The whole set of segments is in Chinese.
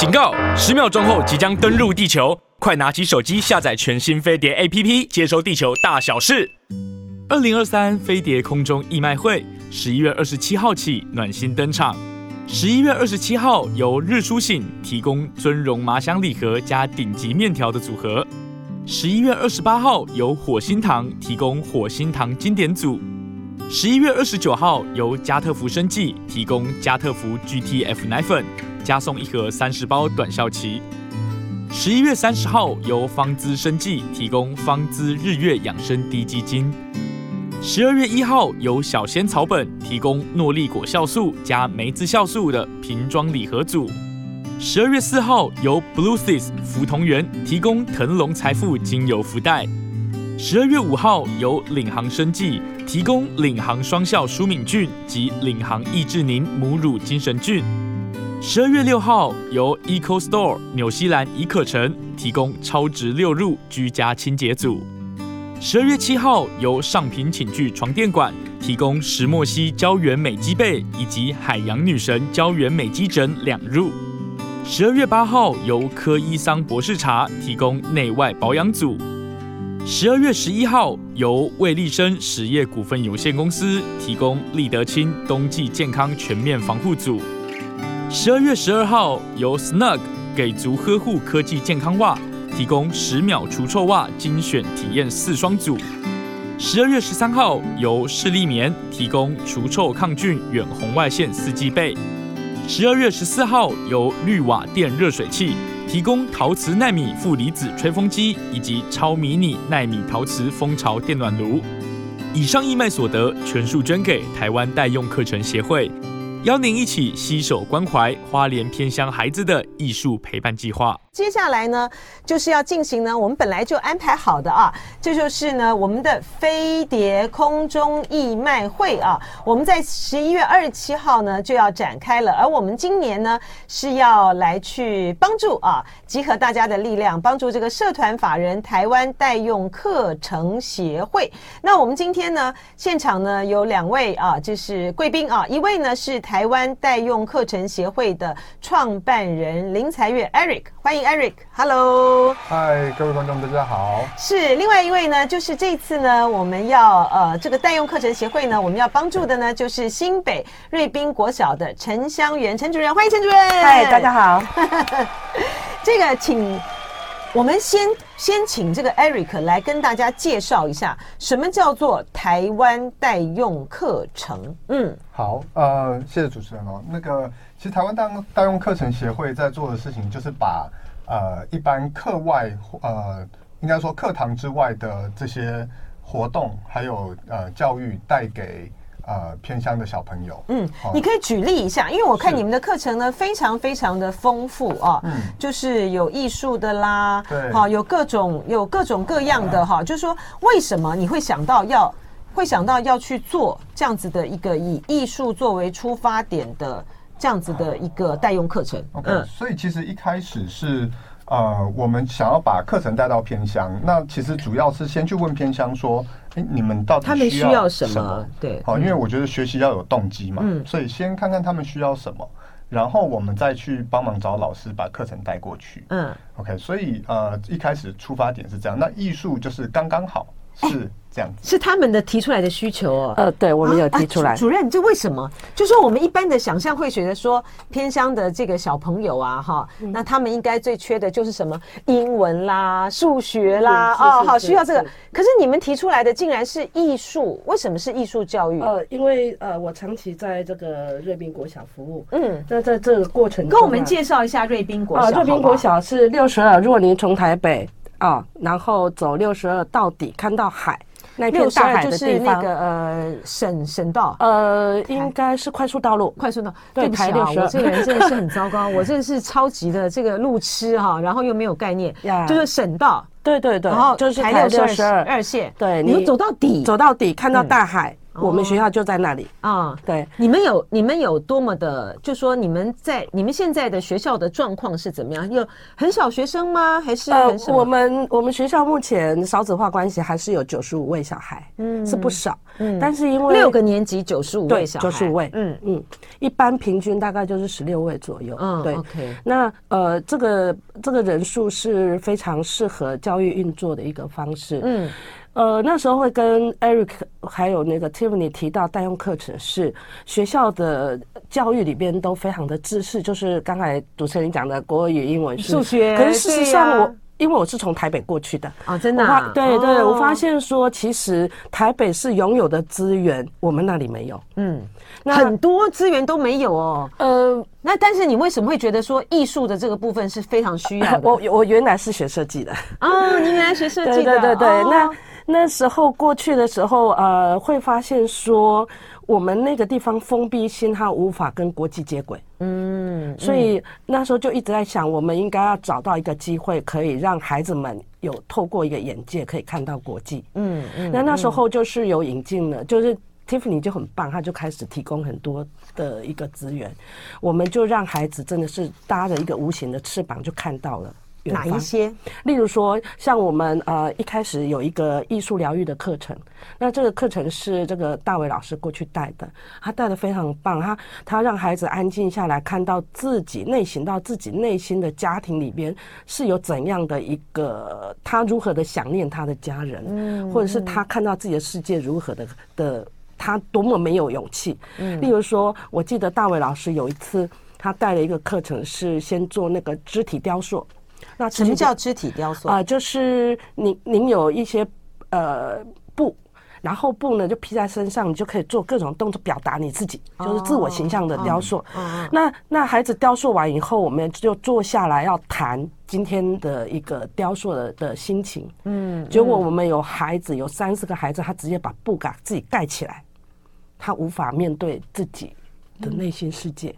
警告！十秒钟后即将登陆地球，快拿起手机下载全新飞碟 APP，接收地球大小事。二零二三飞碟空中义卖会，十一月二十七号起暖心登场。十一月二十七号由日出醒提供尊荣麻香礼盒加顶级面条的组合。十一月二十八号由火星堂提供火星堂经典组。十一月二十九号由加特福生技提供加特福 GTF 奶粉，加送一盒三十包短效期。十一月三十号由方姿生技提供方姿日月养生滴鸡精。十二月一号由小仙草本提供诺丽果酵素加梅子酵素的瓶装礼盒组。十二月四号由 Bluesys 福同源提供腾龙财富精油福袋。十二月五号由领航生技提供领航双效舒敏菌及领航益智宁母乳精神菌。十二月六号由 Eco Store 纽西兰怡可城提供超值六入居家清洁组。十二月七号由上品寝具床垫馆提供石墨烯胶原美肌被以及海洋女神胶原美肌枕两入。十二月八号由柯伊桑博士茶提供内外保养组。十二月十一号，由魏立生实业股份有限公司提供立得清冬季健康全面防护组。十二月十二号，由 Snug 给足呵护科技健康袜提供十秒除臭袜精选体验四双组。十二月十三号，由视力棉提供除臭抗菌远红外线四季被。十二月十四号，由绿瓦电热水器。提供陶瓷纳米负离子吹风机以及超迷你纳米陶瓷蜂巢电暖炉。以上义卖所得全数捐给台湾代用课程协会，邀您一起携手关怀花莲偏乡孩子的艺术陪伴计划。接下来呢，就是要进行呢，我们本来就安排好的啊，这就是呢我们的飞碟空中义卖会啊，我们在十一月二十七号呢就要展开了，而我们今年呢是要来去帮助啊，集合大家的力量，帮助这个社团法人台湾代用课程协会。那我们今天呢现场呢有两位啊，就是贵宾啊，一位呢是台湾代用课程协会的创办人林才月 Eric，欢迎。Eric，Hello，嗨，各位观众，大家好。是另外一位呢，就是这次呢，我们要呃，这个代用课程协会呢，我们要帮助的呢，就是新北瑞滨国小的陈香元陈主任，欢迎陈主任。嗨，大家好。这个请我们先先请这个 Eric 来跟大家介绍一下，什么叫做台湾代用课程？嗯，好，呃，谢谢主持人哦。那个，其实台湾代代用课程协会在做的事情，就是把呃，一般课外呃，应该说课堂之外的这些活动，还有呃教育带给呃偏乡的小朋友。嗯，你可以举例一下，因为我看你们的课程呢非常非常的丰富啊，嗯，就是有艺术的啦，对，好，有各种有各种各样的哈，就是说为什么你会想到要会想到要去做这样子的一个以艺术作为出发点的。这样子的一个代用课程，OK，嗯，所以其实一开始是呃，我们想要把课程带到偏乡，那其实主要是先去问偏乡说，哎，你们到底他们需要什么？对，好，因为我觉得学习要有动机嘛，嗯，所以先看看他们需要什么，然后我们再去帮忙找老师把课程带过去，嗯，OK，所以呃，一开始出发点是这样，那艺术就是刚刚好是。这样子是他们的提出来的需求哦。呃，对，我们有提出来。啊啊、主任，这为什么？就说我们一般的想象会觉得说，偏乡的这个小朋友啊，哈，嗯、那他们应该最缺的就是什么英文啦、数学啦，哦，好需要这个。可是你们提出来的竟然是艺术，为什么是艺术教育？呃，因为呃，我长期在这个瑞滨国小服务，嗯，那在这个过程中、啊，跟我们介绍一下瑞滨国小。啊，瑞滨国小是六十二，如果您从台北啊，然后走六十二到底看到海。那片大海的地方，那个呃省省道，呃应该是快速道路，快速道。对不起啊，我这个人真的是很糟糕，我真的是超级的这个路痴哈，然后又没有概念，就是省道，对对对，然后就是台六十二二线，对，你走到底，走到底看到大海，我们学校就在那里。啊。对，你们有你们有多么的，就说你们在你们现在的学校的状况是怎么样？有很少学生吗？还是很少？我们我们学校目前少子化关系还是有九十五位小孩，嗯，是不少，嗯，但是因为六个年级九十五位小孩，九十五位，嗯。嗯，一般平均大概就是十六位左右，嗯，对，OK。那呃，这个这个人数是非常适合教育运作的一个方式，嗯。呃，那时候会跟 Eric 还有那个 Tiffany 提到代用课程，是学校的教育里边都非常的知识，就是刚才主持人讲的国语、英文、数学。可是事实上，我因为我是从台北过去的啊，真的，啊，对对，我发现说，其实台北是拥有的资源，我们那里没有，嗯，那很多资源都没有哦。呃，那但是你为什么会觉得说艺术的这个部分是非常需要的？我我原来是学设计的啊，你原来学设计的，对对对对，那。那时候过去的时候，呃，会发现说我们那个地方封闭性，它无法跟国际接轨。嗯，所以那时候就一直在想，我们应该要找到一个机会，可以让孩子们有透过一个眼界，可以看到国际。嗯嗯。那那时候就是有引进了，就是 Tiffany 就很棒，他就开始提供很多的一个资源，我们就让孩子真的是搭着一个无形的翅膀，就看到了。哪一些？例如说，像我们呃一开始有一个艺术疗愈的课程，那这个课程是这个大伟老师过去带的，他带的非常棒，他他让孩子安静下来，看到自己内省到自己内心的家庭里边是有怎样的一个，他如何的想念他的家人，嗯，或者是他看到自己的世界如何的的，他多么没有勇气。嗯，例如说，我记得大伟老师有一次他带了一个课程，是先做那个肢体雕塑。那什么叫肢体雕塑啊？就是您您有一些呃布，然后布呢就披在身上，你就可以做各种动作表达你自己，就是自我形象的雕塑。那那孩子雕塑完以后，我们就坐下来要谈今天的一个雕塑的的心情。嗯，结果我们有孩子有三四个孩子，他直接把布给自己盖起来，他无法面对自己的内心世界。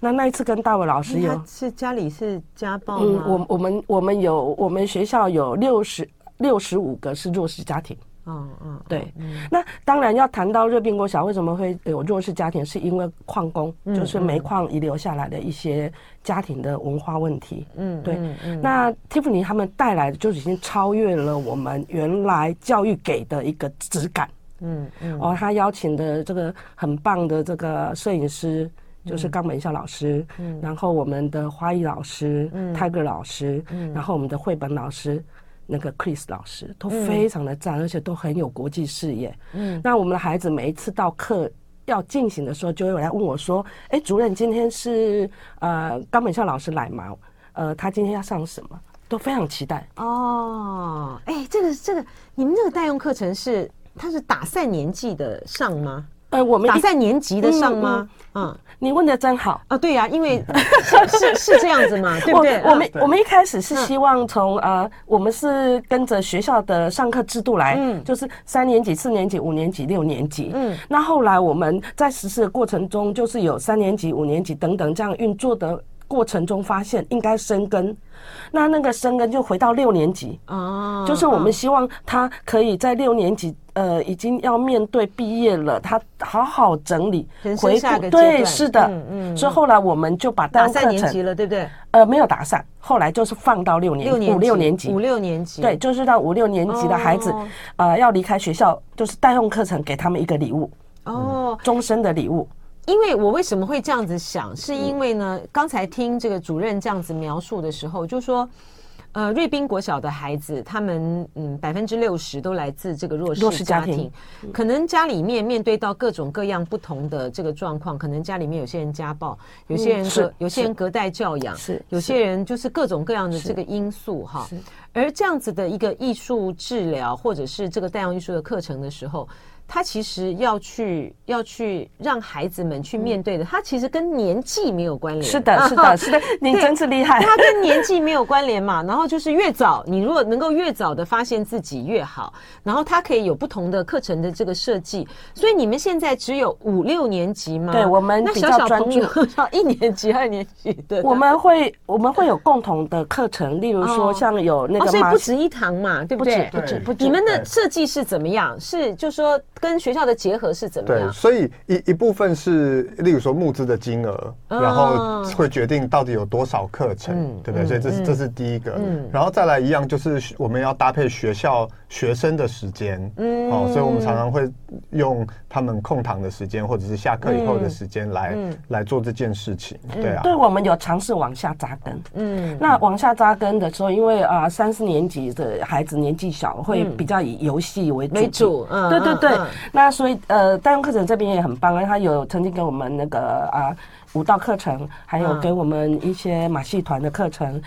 那那一次跟大伟老师有是家里是家暴吗？嗯，我我们我们有我们学校有六十六十五个是弱势家庭。嗯嗯，对。那当然要谈到热病国小为什么会有弱势家庭，是因为矿工，就是煤矿遗留下来的一些家庭的文化问题。嗯，对。那 Tiffany 他们带来的就已经超越了我们原来教育给的一个质感。嗯嗯。哦，他邀请的这个很棒的这个摄影师。就是冈本孝老师，嗯，然后我们的花艺老师，嗯，Tiger 老师，嗯，然后我们的绘本老师，那个 Chris 老师都非常的赞，而且都很有国际视野，嗯，那我们的孩子每一次到课要进行的时候，就会来问我说，哎，主任今天是呃冈本孝老师来吗？呃，他今天要上什么？都非常期待。哦，哎，这个这个，你们这个代用课程是他是打散年纪的上吗？呃，我们打在年级的上吗？嗯，你问的真好。啊！对呀，因为 是是是这样子嘛，对不对？我们我们一开始是希望从呃，我们是跟着学校的上课制度来，嗯，就是三年级、四年级、五年级、六年级，嗯，那后来我们在实施的过程中，就是有三年级、五年级等等这样运作的过程中，发现应该生根。那那个生根就回到六年级哦，就是我们希望他可以在六年级，呃，已经要面对毕业了，他好好整理回顾。对，是的，嗯嗯。所以后来我们就把打散年级了，对不对？呃，没有打散，后来就是放到六年五六年级，五六年级。对，就是让五六年级的孩子，呃，要离开学校，就是代用课程给他们一个礼物哦，终身的礼物。因为我为什么会这样子想，是因为呢，刚才听这个主任这样子描述的时候，就说，呃，瑞滨国小的孩子，他们嗯百分之六十都来自这个弱势家庭，可能家里面面对到各种各样不同的这个状况，可能家里面有些人家暴，有些人隔有些人隔代教养，是有些人就是各种各样的这个因素哈，而这样子的一个艺术治疗或者是这个代用艺术的课程的时候。他其实要去要去让孩子们去面对的，他其实跟年纪没有关联。是的，是的，是的，你真是厉害。他跟年纪没有关联嘛，然后就是越早，你如果能够越早的发现自己越好，然后他可以有不同的课程的这个设计。所以你们现在只有五六年级吗？对，我们比较专注一年级、二年级的。我们会我们会有共同的课程，例如说像有那个，所以不止一堂嘛，对不对？不止，不止，不止。你们的设计是怎么样？是就说。跟学校的结合是怎么样？对，所以一一部分是，例如说募资的金额，嗯、然后会决定到底有多少课程，嗯、对不对？嗯、所以这是、嗯、这是第一个，嗯、然后再来一样就是我们要搭配学校学生的时间，嗯，哦，所以我们常常会用他们空堂的时间或者是下课以后的时间来、嗯、来做这件事情，对啊。对，我们有尝试往下扎根，嗯，那往下扎根的时候，因为啊、呃、三四年级的孩子年纪小，会比较以游戏为主，为主，嗯，对对对。嗯、那所以呃，代用课程这边也很棒啊，他有曾经给我们那个啊舞蹈课程，还有给我们一些马戏团的课程，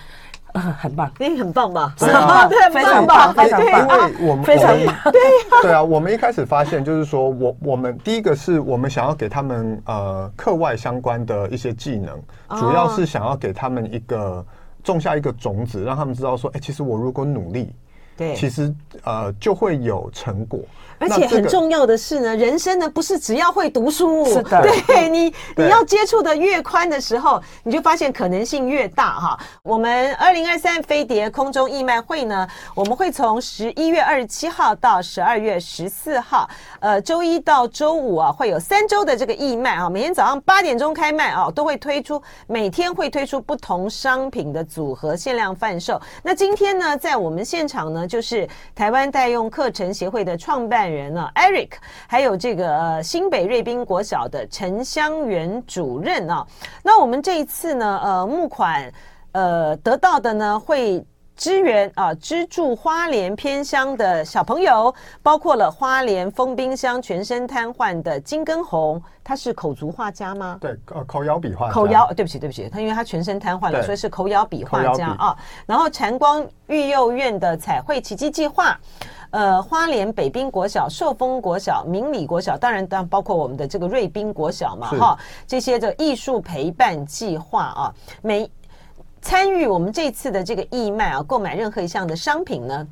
呃，很棒，那很棒吧？对啊，非常棒，非常棒，因为我们非常棒，对对啊，我们一开始发现就是说我我们第一个是我们想要给他们呃课外相关的一些技能，主要是想要给他们一个种下一个种子，让他们知道说，哎，其实我如果努力。对，其实呃就会有成果，而且很重要的是呢，人生呢不是只要会读书，是的，对 你你要接触的越宽的时候，你就发现可能性越大哈。我们二零二三飞碟空中义卖会呢，我们会从十一月二十七号到十二月十四号，呃，周一到周五啊，会有三周的这个义卖啊，每天早上八点钟开卖啊，都会推出，每天会推出不同商品的组合限量贩售。那今天呢，在我们现场呢。就是台湾代用课程协会的创办人呢，Eric，还有这个呃新北瑞滨国小的陈香元主任啊。那我们这一次呢，呃，募款呃得到的呢会。支援啊，资助花莲偏乡的小朋友，包括了花莲丰冰箱全身瘫痪的金根红，他是口足画家吗？对，呃，口摇笔画。口咬，对不起，对不起，他因为他全身瘫痪了，所以是口咬笔画家啊。然后禅光育幼院的彩绘奇迹计划，呃，花莲北滨国小、寿丰国小、明理国小，当然当然包括我们的这个瑞滨国小嘛，哈是，这些的艺术陪伴计划啊，每。参与我们这次的这个义卖啊，购买任何一项的商品呢，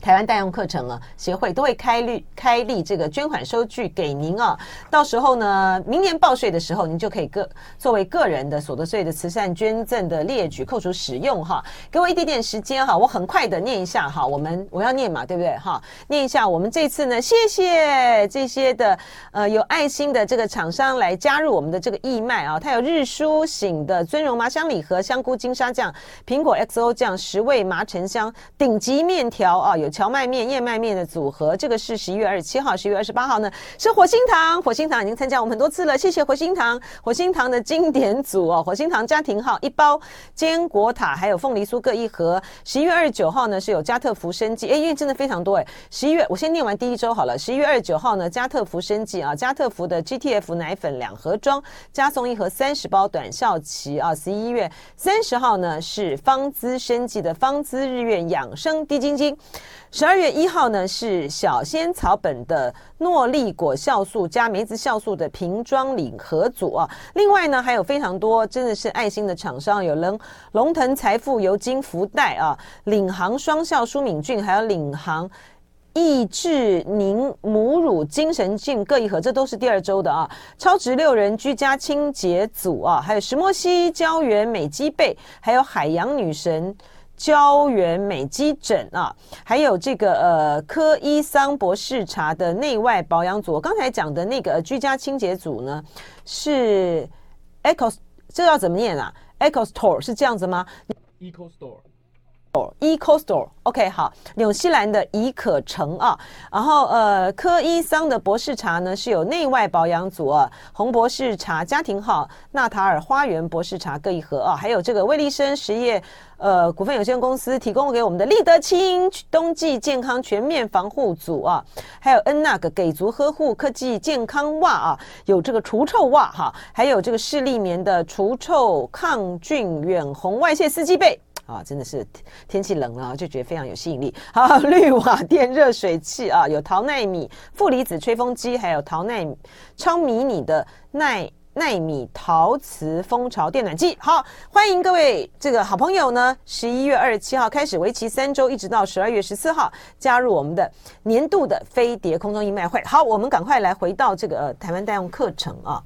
台湾代用课程啊协会都会开立开立这个捐款收据给您啊，到时候呢，明年报税的时候，您就可以个作为个人的所得税的慈善捐赠的列举扣除使用哈。给我一点点时间哈，我很快的念一下哈，我们我要念嘛，对不对哈？念一下，我们这次呢，谢谢这些的呃有爱心的这个厂商来加入我们的这个义卖啊，它有日舒醒的尊荣麻香礼盒、香菇金沙酱、苹果 XO 酱、十味麻沉香、顶级面条啊，有。荞麦面、燕麦面的组合，这个是十一月二十七号、十一月二十八号呢，是火星堂。火星堂已经参加我们很多次了，谢谢火星堂。火星堂的经典组哦，火星堂家庭号一包坚果塔，还有凤梨酥各一盒。十一月二十九号呢，是有家特福生计，哎，因为真的非常多哎。十一月我先念完第一周好了。十一月二十九号呢，家特福生计啊，家特福的 GTF 奶粉两盒装，加送一盒三十包短效期啊。十一月三十号呢，是方姿生计的方姿日月养生滴晶晶。十二月一号呢，是小仙草本的诺丽果酵素加梅子酵素的瓶装礼盒组啊。另外呢，还有非常多真的是爱心的厂商，有龙龙腾财富油金福袋啊，领航双效舒敏菌，还有领航益智凝母乳精神菌各一盒，这都是第二周的啊。超值六人居家清洁组啊，还有石墨烯胶原美肌被，还有海洋女神。胶原美肌枕啊，还有这个呃科伊桑博士茶的内外保养组。刚才讲的那个居家清洁组呢，是 Eco，这要怎么念啊？Eco Store 是这样子吗？Eco Store。Eco Store，OK，好，纽西兰的怡可城啊，然后呃，科伊桑的博士茶呢是有内外保养组啊，红博士茶家庭号、纳塔尔花园博士茶各一盒啊，还有这个威利生实业呃股份有限公司提供给我们的立得清冬季健康全面防护组啊，还有恩纳格给足呵护科技健康袜啊，有这个除臭袜哈，还有这个视力棉的除臭抗菌远红外线四季被。啊，真的是天气冷了，就觉得非常有吸引力。好，绿瓦电热水器啊，有陶奈米负离子吹风机，还有陶奈超迷你的奈奈米陶瓷蜂巢电暖机。好，欢迎各位这个好朋友呢，十一月二十七号开始，为期三周，一直到十二月十四号，加入我们的年度的飞碟空中义卖会。好，我们赶快来回到这个、台湾代用课程啊。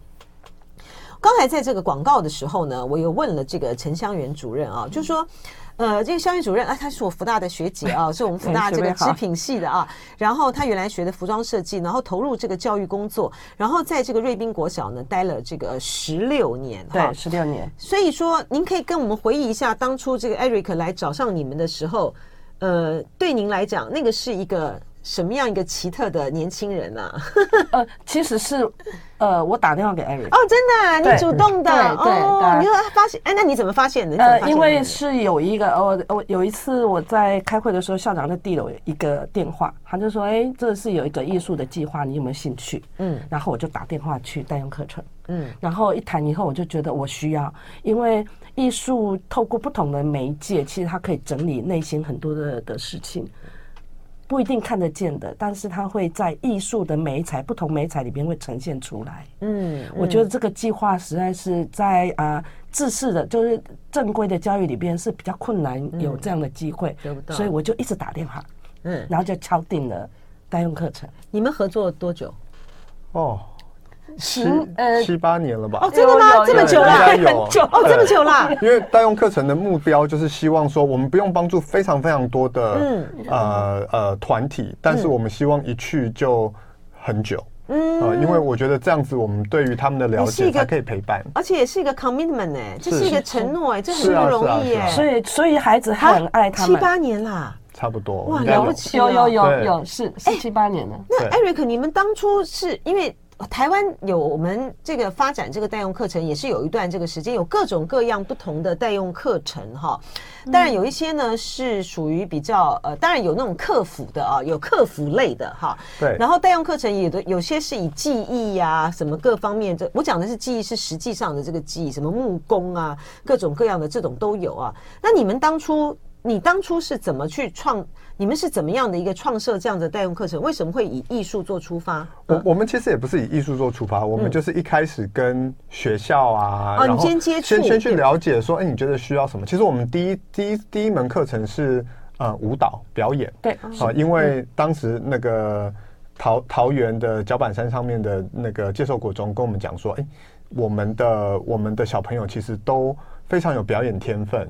刚才在这个广告的时候呢，我又问了这个陈香元主任啊，就说。呃，这个香元主任啊，她是我福大的学姐啊，是我们福大这个织品系的啊。然后她原来学的服装设计，然后投入这个教育工作，然后在这个瑞滨国小呢待了这个十六年，对，十六年。所以说，您可以跟我们回忆一下，当初这个 Eric 来找上你们的时候，呃，对您来讲，那个是一个。什么样一个奇特的年轻人呢？啊？呃，其实是，呃，我打电话给艾瑞哦，真的，啊，你主动的，对对，哦，你说发现，哎，那你怎么发现的？呃，因为是有一个，我我有一次我在开会的时候，校长就递了我一个电话，他就说，哎，这是有一个艺术的计划，你有没有兴趣？嗯，然后我就打电话去代用课程，嗯，然后一谈以后，我就觉得我需要，因为艺术透过不同的媒介，其实它可以整理内心很多的的事情。不一定看得见的，但是它会在艺术的美彩、不同美彩里边会呈现出来。嗯，我觉得这个计划实在是在啊，制式的，就是正规的教育里边是比较困难有这样的机会，对不对？所以我就一直打电话，嗯，然后就敲定了代用课程。你们合作多久？哦。七七八年了吧？哦，真的吗？这么久了，很久哦，这么久了。因为代用课程的目标就是希望说，我们不用帮助非常非常多的嗯呃呃团体，但是我们希望一去就很久。嗯，因为我觉得这样子，我们对于他们的了解才可以陪伴，而且也是一个 commitment 哎，这是一个承诺哎，这很不容易哎。所以所以孩子很爱他们。七八年啦，差不多。哇，了不起，有有有有是是七八年了。那 Eric，你们当初是因为？台湾有我们这个发展这个代用课程，也是有一段这个时间，有各种各样不同的代用课程哈。当然有一些呢是属于比较呃，当然有那种客服的啊，有客服类的哈。对。然后代用课程有的有些是以技艺呀什么各方面，这我讲的是技艺是实际上的这个技艺，什么木工啊，各种各样的这种都有啊。那你们当初，你当初是怎么去创？你们是怎么样的一个创设这样的代用课程？为什么会以艺术做出发？我我们其实也不是以艺术做出发，我们就是一开始跟学校啊，哦，你先接触，先先去了解说，哎，你觉得需要什么？其实我们第一第一第一门课程是呃舞蹈表演，对，啊，因为当时那个桃桃园的角板山上面的那个介寿国中跟我们讲说，哎，我们的我们的小朋友其实都非常有表演天分，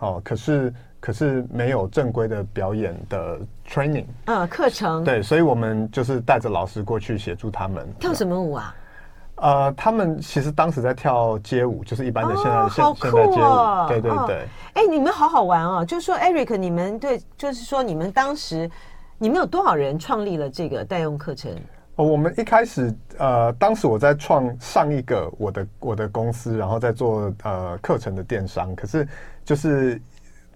哦，可是。可是没有正规的表演的 training，嗯，课程对，所以我们就是带着老师过去协助他们跳什么舞啊？呃，他们其实当时在跳街舞，就是一般的现在现现在街舞，对对对。哎，你们好好玩哦！就是说，Eric，你们对，就是说，你们当时你们有多少人创立了这个代用课程？哦，我们一开始呃，当时我在创上一个我的我的公司，然后在做呃课程的电商，可是就是。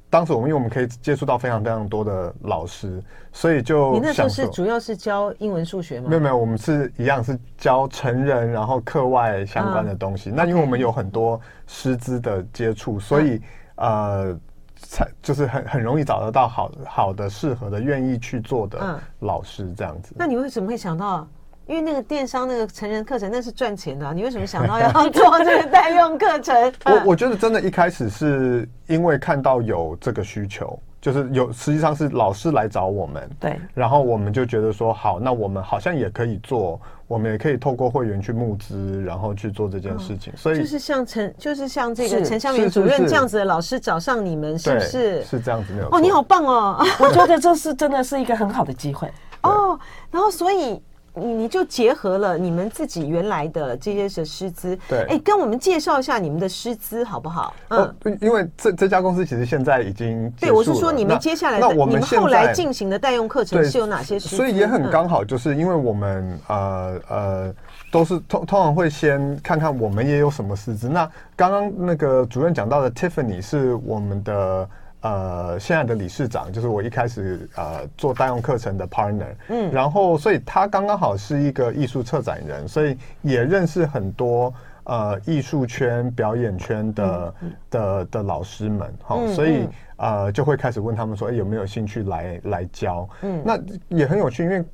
当时我们因为我们可以接触到非常非常多的老师，所以就你那时候是主要是教英文数学吗？没有没有，我们是一样是教成人，然后课外相关的东西。那因为我们有很多师资的接触，所以呃，才就是很很容易找得到好好的适合的愿意去做的老师这样子。那你为什么会想到？因为那个电商那个成人课程那是赚钱的，啊，你为什么想到要做这个代用课程？我我觉得真的一开始是因为看到有这个需求，就是有实际上是老师来找我们，对，然后我们就觉得说好，那我们好像也可以做，我们也可以透过会员去募资，然后去做这件事情。所以就是像陈，就是像这个陈香元主任这样子的老师找上你们，是不是？是这样子没有？哦，你好棒哦！我觉得这是真的是一个很好的机会哦。然后所以。你你就结合了你们自己原来的这些的师资，对，哎，跟我们介绍一下你们的师资好不好？嗯，因为这这家公司其实现在已经对，我是说你们接下来的，你们后来进行的代用课程是有哪些师资？所以也很刚好，就是因为我们呃呃都是通通常会先看看我们也有什么师资。那刚刚那个主任讲到的 Tiffany 是我们的。呃，现在的理事长就是我一开始呃做代用课程的 partner，嗯，然后所以他刚刚好是一个艺术策展人，所以也认识很多呃艺术圈、表演圈的、嗯、的的老师们，好、嗯，所以呃就会开始问他们说，哎，有没有兴趣来来教？嗯，那也很有趣，因为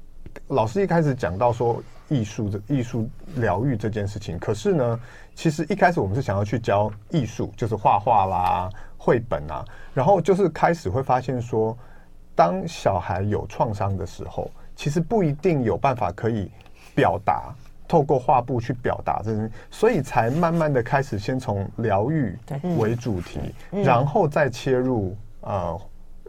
老师一开始讲到说艺术的艺术疗愈这件事情，可是呢，其实一开始我们是想要去教艺术，就是画画啦。绘本啊，然后就是开始会发现说，当小孩有创伤的时候，其实不一定有办法可以表达，透过画布去表达这些，所以才慢慢的开始先从疗愈为主题，然后再切入呃，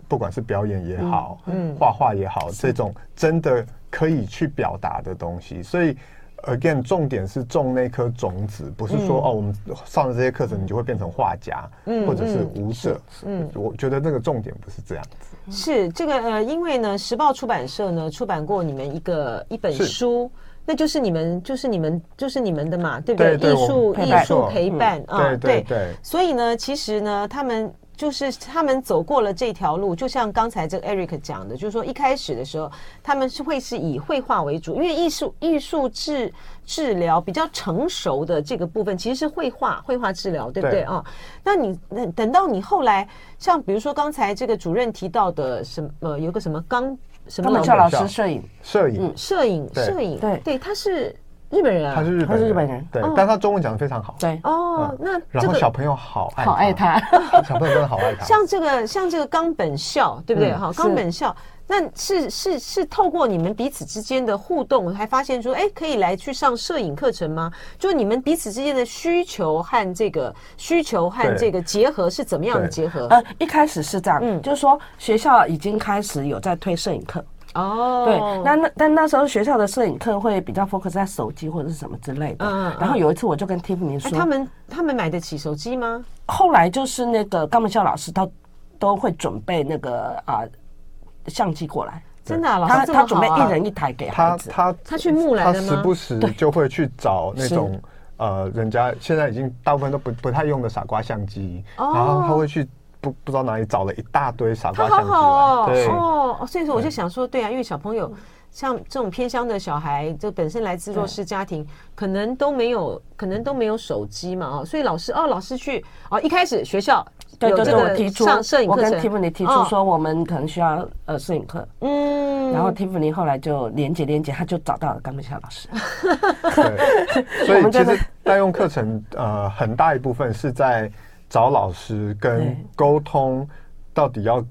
不管是表演也好，嗯，画画也好，这种真的可以去表达的东西，所以。Again，重点是种那颗种子，不是说、嗯、哦，我们上了这些课程，你就会变成画家，嗯、或者是舞者。嗯，我觉得那个重点不是这样子。是这个呃，因为呢，时报出版社呢出版过你们一个一本书，那就是你们就是你们就是你们的嘛，对不对？艺术艺术陪伴啊，对对对。所以呢，其实呢，他们。就是他们走过了这条路，就像刚才这个 Eric 讲的，就是说一开始的时候，他们是会是以绘画为主，因为艺术艺术治治疗比较成熟的这个部分，其实是绘画绘画治疗，对不对？啊？那你那等到你后来，像比如说刚才这个主任提到的什么，呃，有个什么刚什么老师，老师摄影。摄影。摄影摄影。对。对，他是。日本人啊，他是日本，他是日本人，对，但他中文讲的非常好，对，哦，那然后小朋友好爱好爱他，小朋友真的好爱他。像这个，像这个冈本孝，对不对？哈，冈本孝，那是是是透过你们彼此之间的互动，才发现说，哎，可以来去上摄影课程吗？就你们彼此之间的需求和这个需求和这个结合是怎么样的结合？呃，一开始是这样，嗯，就是说学校已经开始有在推摄影课。哦，对，那那但那时候学校的摄影课会比较 focus 在手机或者是什么之类的。嗯，然后有一次我就跟 Tiffany 说，他们他们买得起手机吗？后来就是那个高明孝老师，他都会准备那个啊相机过来。真的，老师他准备一人一台给孩子。他他他去募来的吗？他时不时就会去找 那种呃，人家现在已经大部分都不不太用的傻瓜相机，然后他会去。不不知道哪里找了一大堆傻瓜相机，好好哦，对。哦，所以说我就想说，对啊，因为小朋友像这种偏乡的小孩，就本身来自弱势家庭，可能都没有，可能都没有手机嘛，哦，所以老师哦，老师去哦，一开始学校有这个上摄影课程，我跟 Tiffany 提出说，我们可能需要呃摄影课，嗯，然后 Tiffany 后来就连接连接，他就找到了冈本孝老师，对，所以其实代用课程呃很大一部分是在。找老师跟沟通，到底要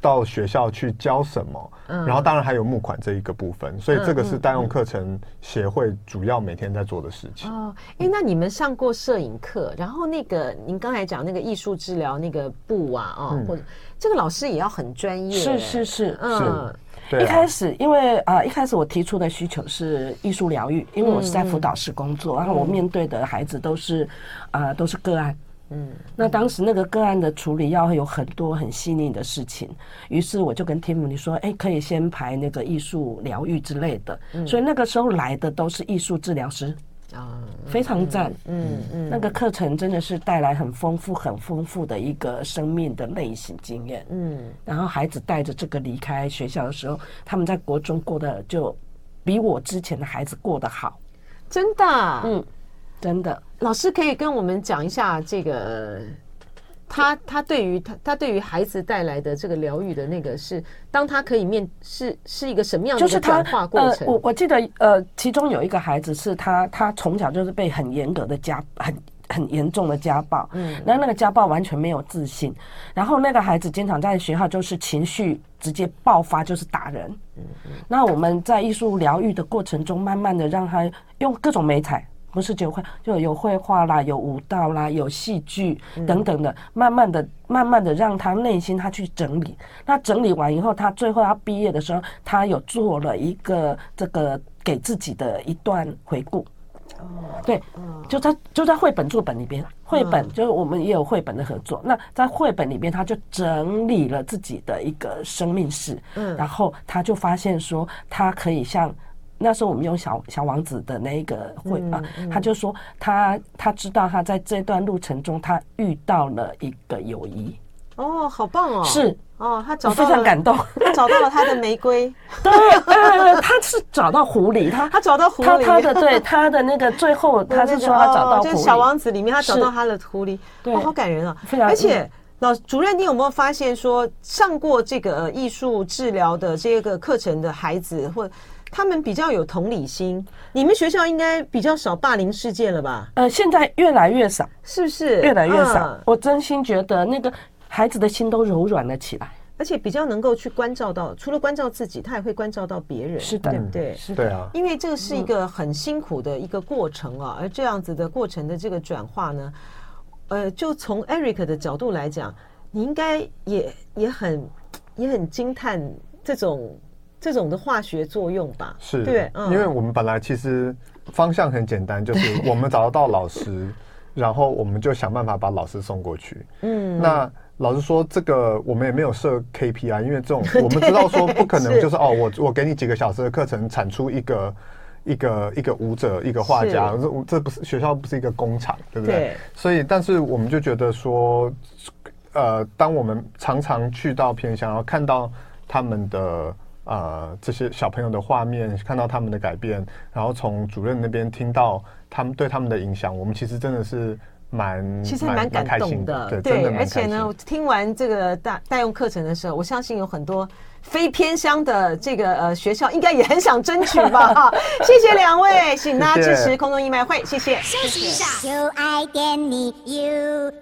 到学校去教什么？嗯，然后当然还有募款这一个部分，所以这个是代用课程协会主要每天在做的事情。哦，哎，那你们上过摄影课，然后那个您刚才讲那个艺术治疗那个布啊，啊，或者这个老师也要很专业。是是是，嗯，一开始因为啊，一开始我提出的需求是艺术疗愈，因为我是在辅导室工作，然后我面对的孩子都是啊，都是个案。嗯，那当时那个个案的处理要有很多很细腻的事情，于是我就跟 Tiffany 说，哎，可以先排那个艺术疗愈之类的。嗯，所以那个时候来的都是艺术治疗师啊，非常赞。嗯嗯，那个课程真的是带来很丰富、很丰富的一个生命的类型经验。嗯，然后孩子带着这个离开学校的时候，他们在国中过得就比我之前的孩子过得好，真的。嗯。真的，老师可以跟我们讲一下这个，他他对于他他对于孩子带来的这个疗愈的那个是，当他可以面是是一个什么样的转化过程？呃、我我记得呃，其中有一个孩子是他他从小就是被很严格的家很很严重的家暴，嗯，那那个家暴完全没有自信，然后那个孩子经常在学校就是情绪直接爆发，就是打人，嗯嗯，那我们在艺术疗愈的过程中，慢慢的让他用各种媒材。不是九会就有绘画啦，有舞蹈啦，有戏剧等等的，慢慢的、慢慢的让他内心他去整理。那整理完以后，他最后要毕业的时候，他有做了一个这个给自己的一段回顾。哦，对，就在就在绘本作本里边，绘本就是我们也有绘本的合作。那在绘本里边，他就整理了自己的一个生命史。嗯，然后他就发现说，他可以像。那时候我们用小小王子的那一个会啊，他就说他他知道他在这段路程中他遇到了一个友谊。哦，好棒哦，是。哦，他找到非常感动，他找到了他的玫瑰，对，他是找到狐狸，他 他找到狐狸，他的对他的那个最后 他是说他找到狐狸，小王子里面他找到他的狐狸，对，好感人啊，而且老主任，你有没有发现说上过这个艺术治疗的这个课程的孩子或？他们比较有同理心，你们学校应该比较少霸凌事件了吧？呃，现在越来越少，是不是？越来越少。我真心觉得那个孩子的心都柔软了起来。而且比较能够去关照到，除了关照自己，他也会关照到别人，是的，对不对？是的，啊，因为这个是一个很辛苦的一个过程啊，而这样子的过程的这个转化呢，呃，就从 Eric 的角度来讲，你应该也也很也很惊叹这种这种的化学作用吧？是，对，嗯，因为我们本来其实方向很简单，就是我们找得到老师，然后我们就想办法把老师送过去。嗯，那。老实说，这个我们也没有设 KPI，因为这种我们知道说不可 能，就是哦，我我给你几个小时的课程，产出一个一个一个舞者，一个画家，这这不是学校，不是一个工厂，对不对？对。所以，但是我们就觉得说，呃，当我们常常去到偏乡，然后看到他们的呃这些小朋友的画面，看到他们的改变，然后从主任那边听到他们对他们的影响，我们其实真的是。蛮，其实蛮感动的，的对，而且呢，听完这个大代用课程的时候，我相信有很多非偏乡的这个呃学校应该也很想争取吧 谢谢两位请大家支持空中义卖会谢谢。休息一下。So i can meet you